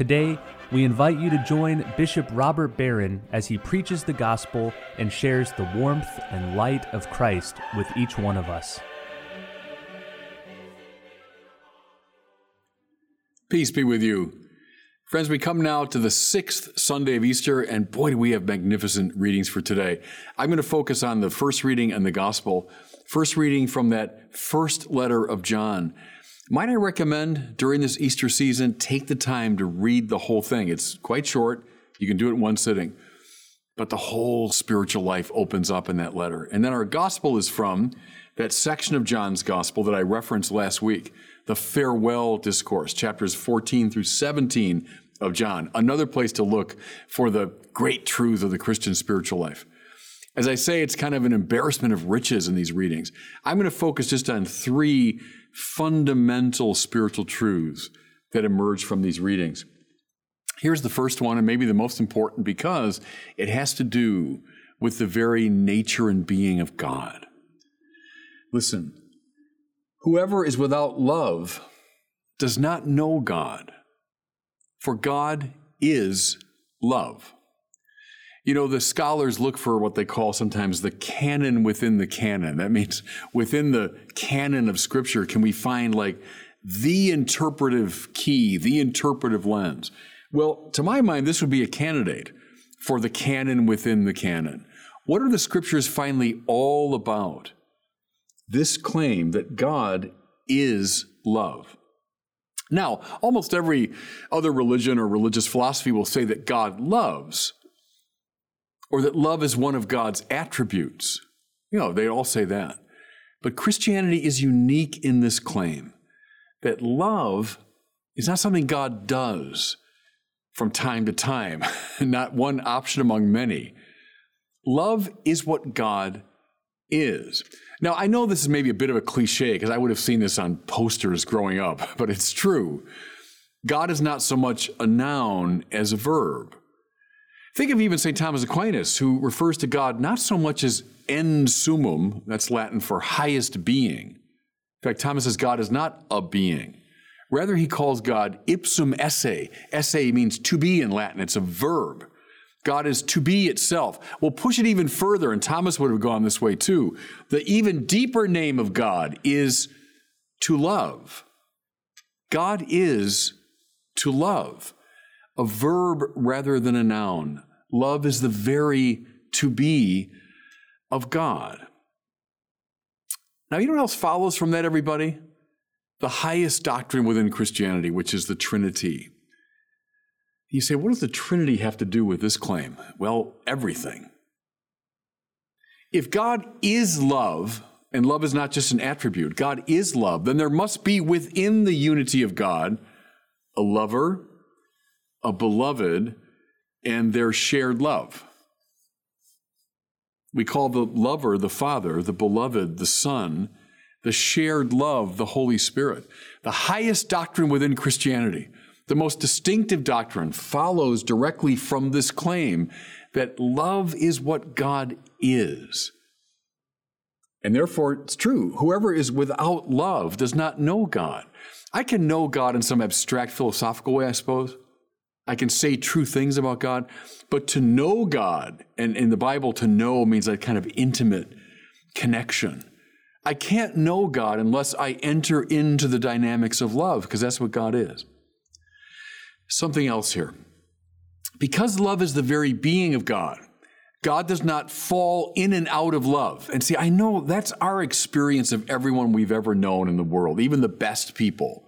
Today, we invite you to join Bishop Robert Barron as he preaches the gospel and shares the warmth and light of Christ with each one of us. Peace be with you. Friends, we come now to the sixth Sunday of Easter, and boy, do we have magnificent readings for today. I'm going to focus on the first reading and the gospel. First reading from that first letter of John. Might I recommend during this Easter season, take the time to read the whole thing? It's quite short. You can do it in one sitting. But the whole spiritual life opens up in that letter. And then our gospel is from that section of John's gospel that I referenced last week, the farewell discourse, chapters 14 through 17 of John. Another place to look for the great truth of the Christian spiritual life. As I say, it's kind of an embarrassment of riches in these readings. I'm going to focus just on three fundamental spiritual truths that emerge from these readings. Here's the first one, and maybe the most important because it has to do with the very nature and being of God. Listen, whoever is without love does not know God, for God is love. You know, the scholars look for what they call sometimes the canon within the canon. That means within the canon of Scripture, can we find like the interpretive key, the interpretive lens? Well, to my mind, this would be a candidate for the canon within the canon. What are the Scriptures finally all about? This claim that God is love. Now, almost every other religion or religious philosophy will say that God loves or that love is one of God's attributes. You know, they all say that. But Christianity is unique in this claim that love is not something God does from time to time, not one option among many. Love is what God is. Now, I know this is maybe a bit of a cliche because I would have seen this on posters growing up, but it's true. God is not so much a noun as a verb. Think of even St. Thomas Aquinas, who refers to God not so much as ens summum, that's Latin for highest being. In fact, Thomas says God is not a being. Rather, he calls God ipsum esse. Esse means to be in Latin, it's a verb. God is to be itself. We'll push it even further, and Thomas would have gone this way too. The even deeper name of God is to love. God is to love a verb rather than a noun. Love is the very to be of God. Now, you know what else follows from that, everybody? The highest doctrine within Christianity, which is the Trinity. You say, what does the Trinity have to do with this claim? Well, everything. If God is love, and love is not just an attribute, God is love, then there must be within the unity of God a lover a beloved and their shared love. We call the lover the Father, the beloved the Son, the shared love the Holy Spirit. The highest doctrine within Christianity, the most distinctive doctrine, follows directly from this claim that love is what God is. And therefore, it's true. Whoever is without love does not know God. I can know God in some abstract philosophical way, I suppose. I can say true things about God, but to know God, and in the Bible, to know means that kind of intimate connection. I can't know God unless I enter into the dynamics of love, because that's what God is. Something else here. Because love is the very being of God, God does not fall in and out of love. And see, I know that's our experience of everyone we've ever known in the world, even the best people.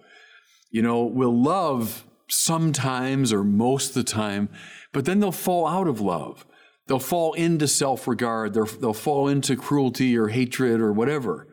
You know, will love sometimes or most of the time, but then they'll fall out of love. They'll fall into self regard, they'll fall into cruelty or hatred or whatever.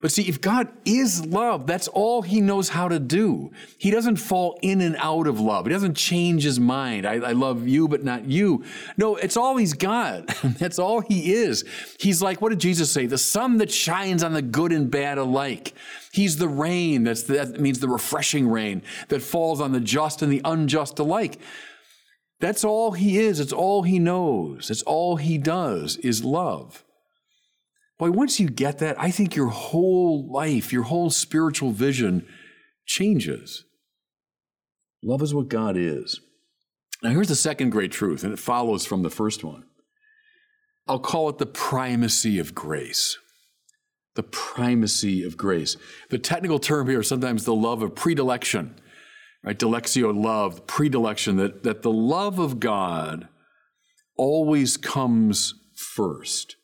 But see, if God is love, that's all he knows how to do. He doesn't fall in and out of love. He doesn't change his mind. I, I love you, but not you. No, it's all he's got. that's all he is. He's like, what did Jesus say? The sun that shines on the good and bad alike. He's the rain. That's, that means the refreshing rain that falls on the just and the unjust alike. That's all he is. It's all he knows. It's all he does is love. Boy, once you get that, I think your whole life, your whole spiritual vision changes. Love is what God is. Now, here's the second great truth, and it follows from the first one. I'll call it the primacy of grace. The primacy of grace. The technical term here is sometimes the love of predilection, right? Dilectio love, predilection, that, that the love of God always comes first.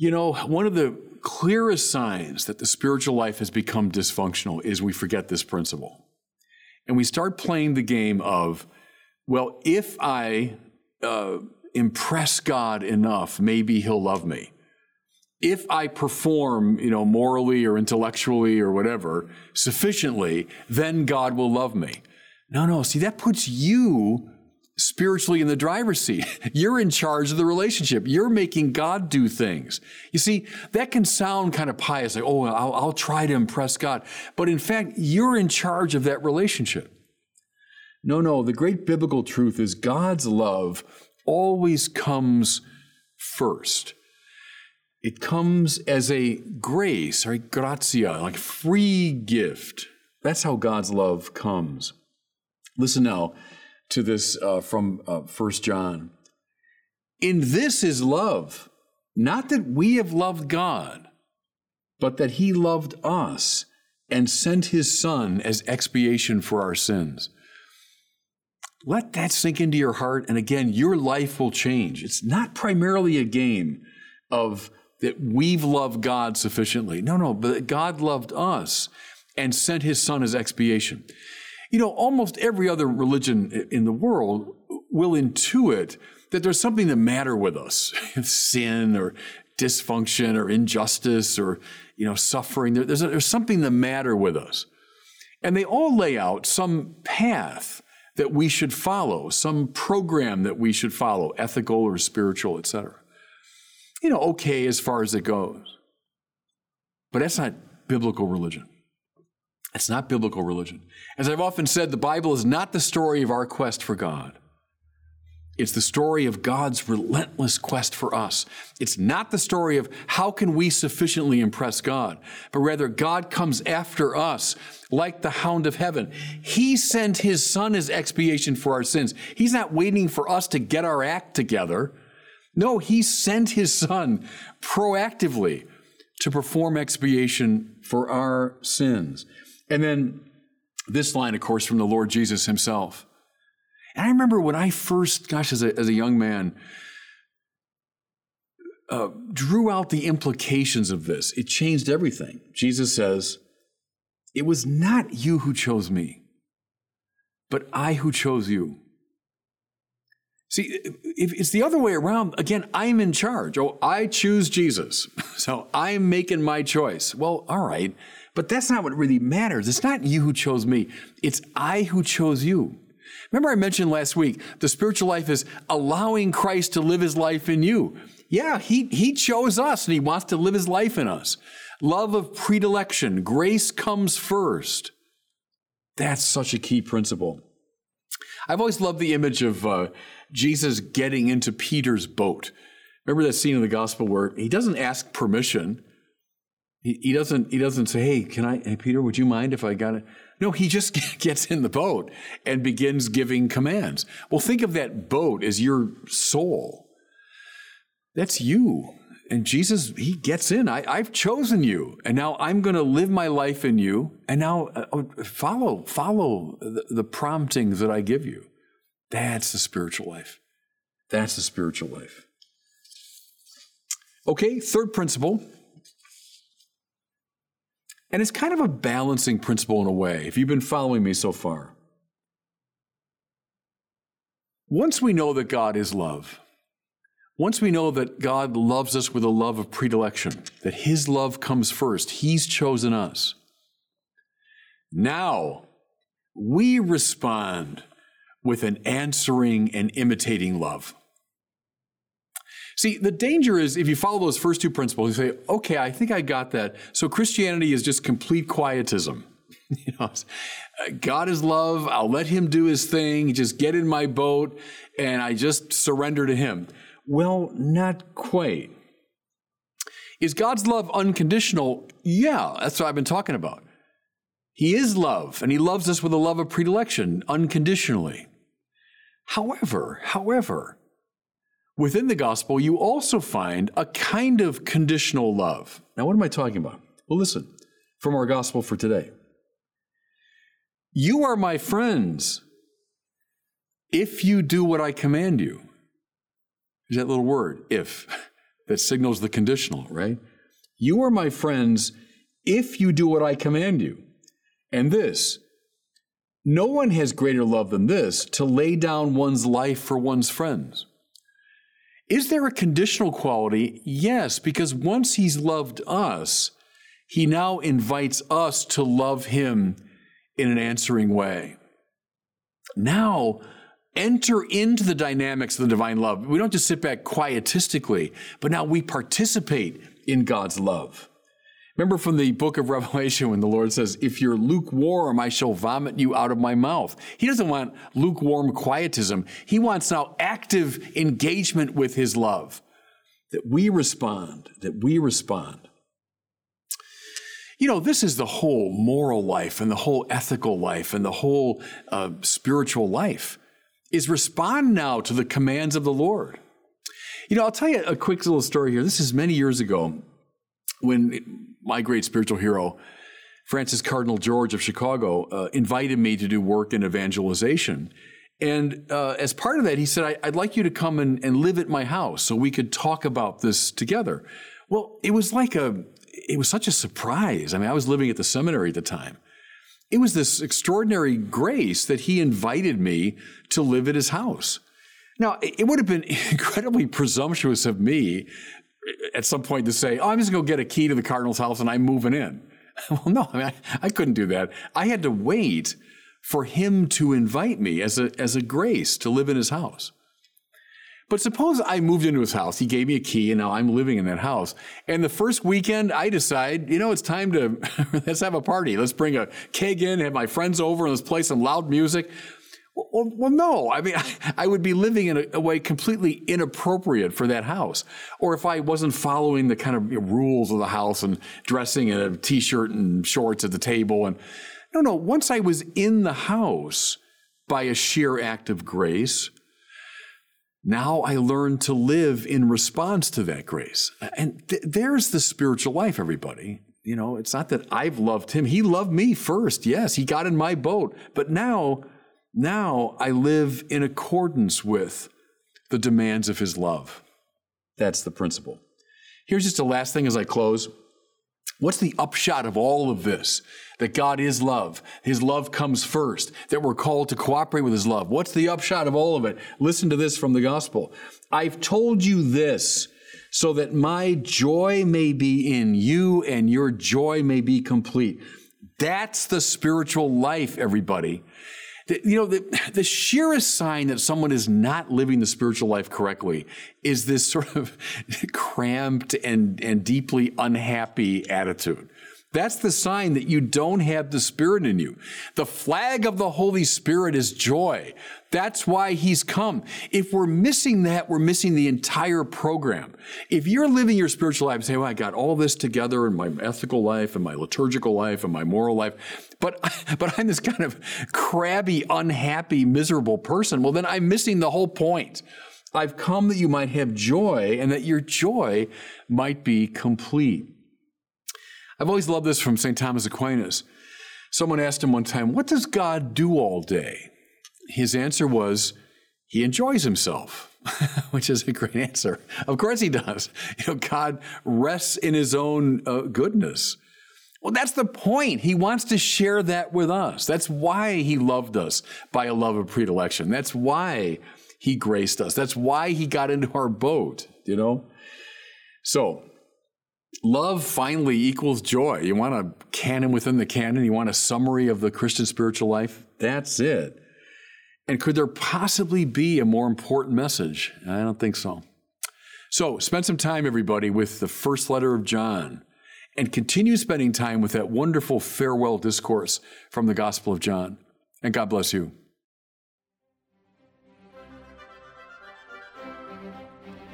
You know, one of the clearest signs that the spiritual life has become dysfunctional is we forget this principle. And we start playing the game of, well, if I uh, impress God enough, maybe he'll love me. If I perform, you know, morally or intellectually or whatever sufficiently, then God will love me. No, no. See, that puts you spiritually in the driver's seat. You're in charge of the relationship. You're making God do things. You see, that can sound kind of pious, like, oh, I'll, I'll try to impress God. But in fact, you're in charge of that relationship. No, no, the great biblical truth is God's love always comes first. It comes as a grace, or a gratia, like free gift. That's how God's love comes. Listen now to this uh, from uh, 1 John. In this is love, not that we have loved God, but that He loved us and sent His Son as expiation for our sins. Let that sink into your heart, and again, your life will change. It's not primarily a game of that we've loved God sufficiently. No, no, but God loved us and sent His Son as expiation. You know, almost every other religion in the world will intuit that there's something the matter with us sin or dysfunction or injustice or, you know, suffering. There's, a, there's something the matter with us. And they all lay out some path that we should follow, some program that we should follow, ethical or spiritual, etc. You know, okay as far as it goes. But that's not biblical religion. It's not biblical religion. As I've often said, the Bible is not the story of our quest for God. It's the story of God's relentless quest for us. It's not the story of how can we sufficiently impress God, but rather God comes after us like the hound of heaven. He sent his son as expiation for our sins. He's not waiting for us to get our act together. No, he sent his son proactively to perform expiation for our sins. And then this line, of course, from the Lord Jesus himself. And I remember when I first, gosh, as a, as a young man, uh, drew out the implications of this, it changed everything. Jesus says, It was not you who chose me, but I who chose you. See, if it's the other way around, again, I'm in charge. Oh, I choose Jesus. So I'm making my choice. Well, all right. But that's not what really matters. It's not you who chose me, it's I who chose you. Remember, I mentioned last week the spiritual life is allowing Christ to live his life in you. Yeah, he, he chose us and he wants to live his life in us. Love of predilection, grace comes first. That's such a key principle. I've always loved the image of uh, Jesus getting into Peter's boat. Remember that scene in the gospel where he doesn't ask permission. He, he doesn't. He doesn't say, "Hey, can I? Hey, Peter, would you mind if I got it?" No, he just gets in the boat and begins giving commands. Well, think of that boat as your soul. That's you. And Jesus, he gets in. I, have chosen you, and now I'm going to live my life in you. And now uh, oh, follow, follow the, the promptings that I give you. That's the spiritual life. That's the spiritual life. Okay, third principle and it's kind of a balancing principle in a way, if you've been following me so far. Once we know that God is love, once we know that God loves us with a love of predilection, that His love comes first, He's chosen us. Now we respond with an answering and imitating love. See, the danger is if you follow those first two principles, you say, okay, I think I got that. So Christianity is just complete quietism. you know, uh, God is love. I'll let him do his thing. Just get in my boat and I just surrender to him. Well, not quite. Is God's love unconditional? Yeah, that's what I've been talking about. He is love, and He loves us with a love of predilection, unconditionally. However, however, within the gospel, you also find a kind of conditional love. Now, what am I talking about? Well, listen from our gospel for today. You are my friends if you do what I command you. There's that little word, if, that signals the conditional, right? You are my friends if you do what I command you. And this, no one has greater love than this to lay down one's life for one's friends. Is there a conditional quality? Yes, because once he's loved us, he now invites us to love him in an answering way. Now, enter into the dynamics of the divine love. We don't just sit back quietistically, but now we participate in God's love. Remember from the book of Revelation when the Lord says, If you're lukewarm, I shall vomit you out of my mouth. He doesn't want lukewarm quietism. He wants now active engagement with his love. That we respond, that we respond. You know, this is the whole moral life and the whole ethical life and the whole uh, spiritual life is respond now to the commands of the Lord. You know, I'll tell you a quick little story here. This is many years ago when my great spiritual hero, Francis Cardinal George of Chicago, uh, invited me to do work in evangelization. And uh, as part of that, he said, I, would like you to come and, and live at my house so we could talk about this together. Well, it was like a, it was such a surprise. I mean, I was living at the seminary at the time it was this extraordinary grace that he invited me to live at his house. Now, it would have been incredibly presumptuous of me at some point to say, Oh, I'm just going to get a key to the Cardinal's house and I'm moving in. Well, no, I, mean, I, I couldn't do that. I had to wait for him to invite me as a, as a grace to live in his house. But suppose I moved into his house. He gave me a key, and now I'm living in that house. And the first weekend, I decide, you know, it's time to let's have a party. Let's bring a keg in, have my friends over, and let's play some loud music. Well, well no. I mean, I would be living in a, a, way completely inappropriate for that house. Or if I wasn't following the kind of rules of the house and dressing in a t-shirt and shorts at the table. And no, no. Once I was in the house by a sheer act of grace, now I learn to live in response to that grace. And th- there's the spiritual life, everybody. You know, it's not that I've loved him. He loved me first. Yes, he got in my boat. But now, now I live in accordance with the demands of his love. That's the principle. Here's just the last thing as I close. What's the upshot of all of this? That God is love. His love comes first. That we're called to cooperate with His love. What's the upshot of all of it? Listen to this from the gospel. I've told you this so that my joy may be in you and your joy may be complete. That's the spiritual life, everybody you know, the, the sheerest sign that someone is not living the spiritual life correctly is this sort of cramped and, and deeply unhappy attitude. That's the sign that you don't have the Spirit in you. The flag of the Holy Spirit is joy. That's why He's come. If we're missing that, we're missing the entire program. If you're living your spiritual life and say, well, I got all this together in my ethical life and my liturgical life and my moral life, but, but I'm this kind of crabby, unhappy, miserable person, well, then I'm missing the whole point. I've come that you might have joy and that your joy might be complete. I've always loved this from St. Thomas Aquinas. Someone asked him one time, What does God do all day? His answer was, He enjoys himself, which is a great answer. Of course he does. You know, God rests in his own uh, goodness. Well, that's the point. He wants to share that with us. That's why he loved us by a love of predilection. That's why he graced us. That's why he got into our boat, you know? So, love finally equals joy. You want a canon within the canon? You want a summary of the Christian spiritual life? That's it. And could there possibly be a more important message? I don't think so. So, spend some time, everybody, with the first letter of John and continue spending time with that wonderful farewell discourse from the Gospel of John. And God bless you.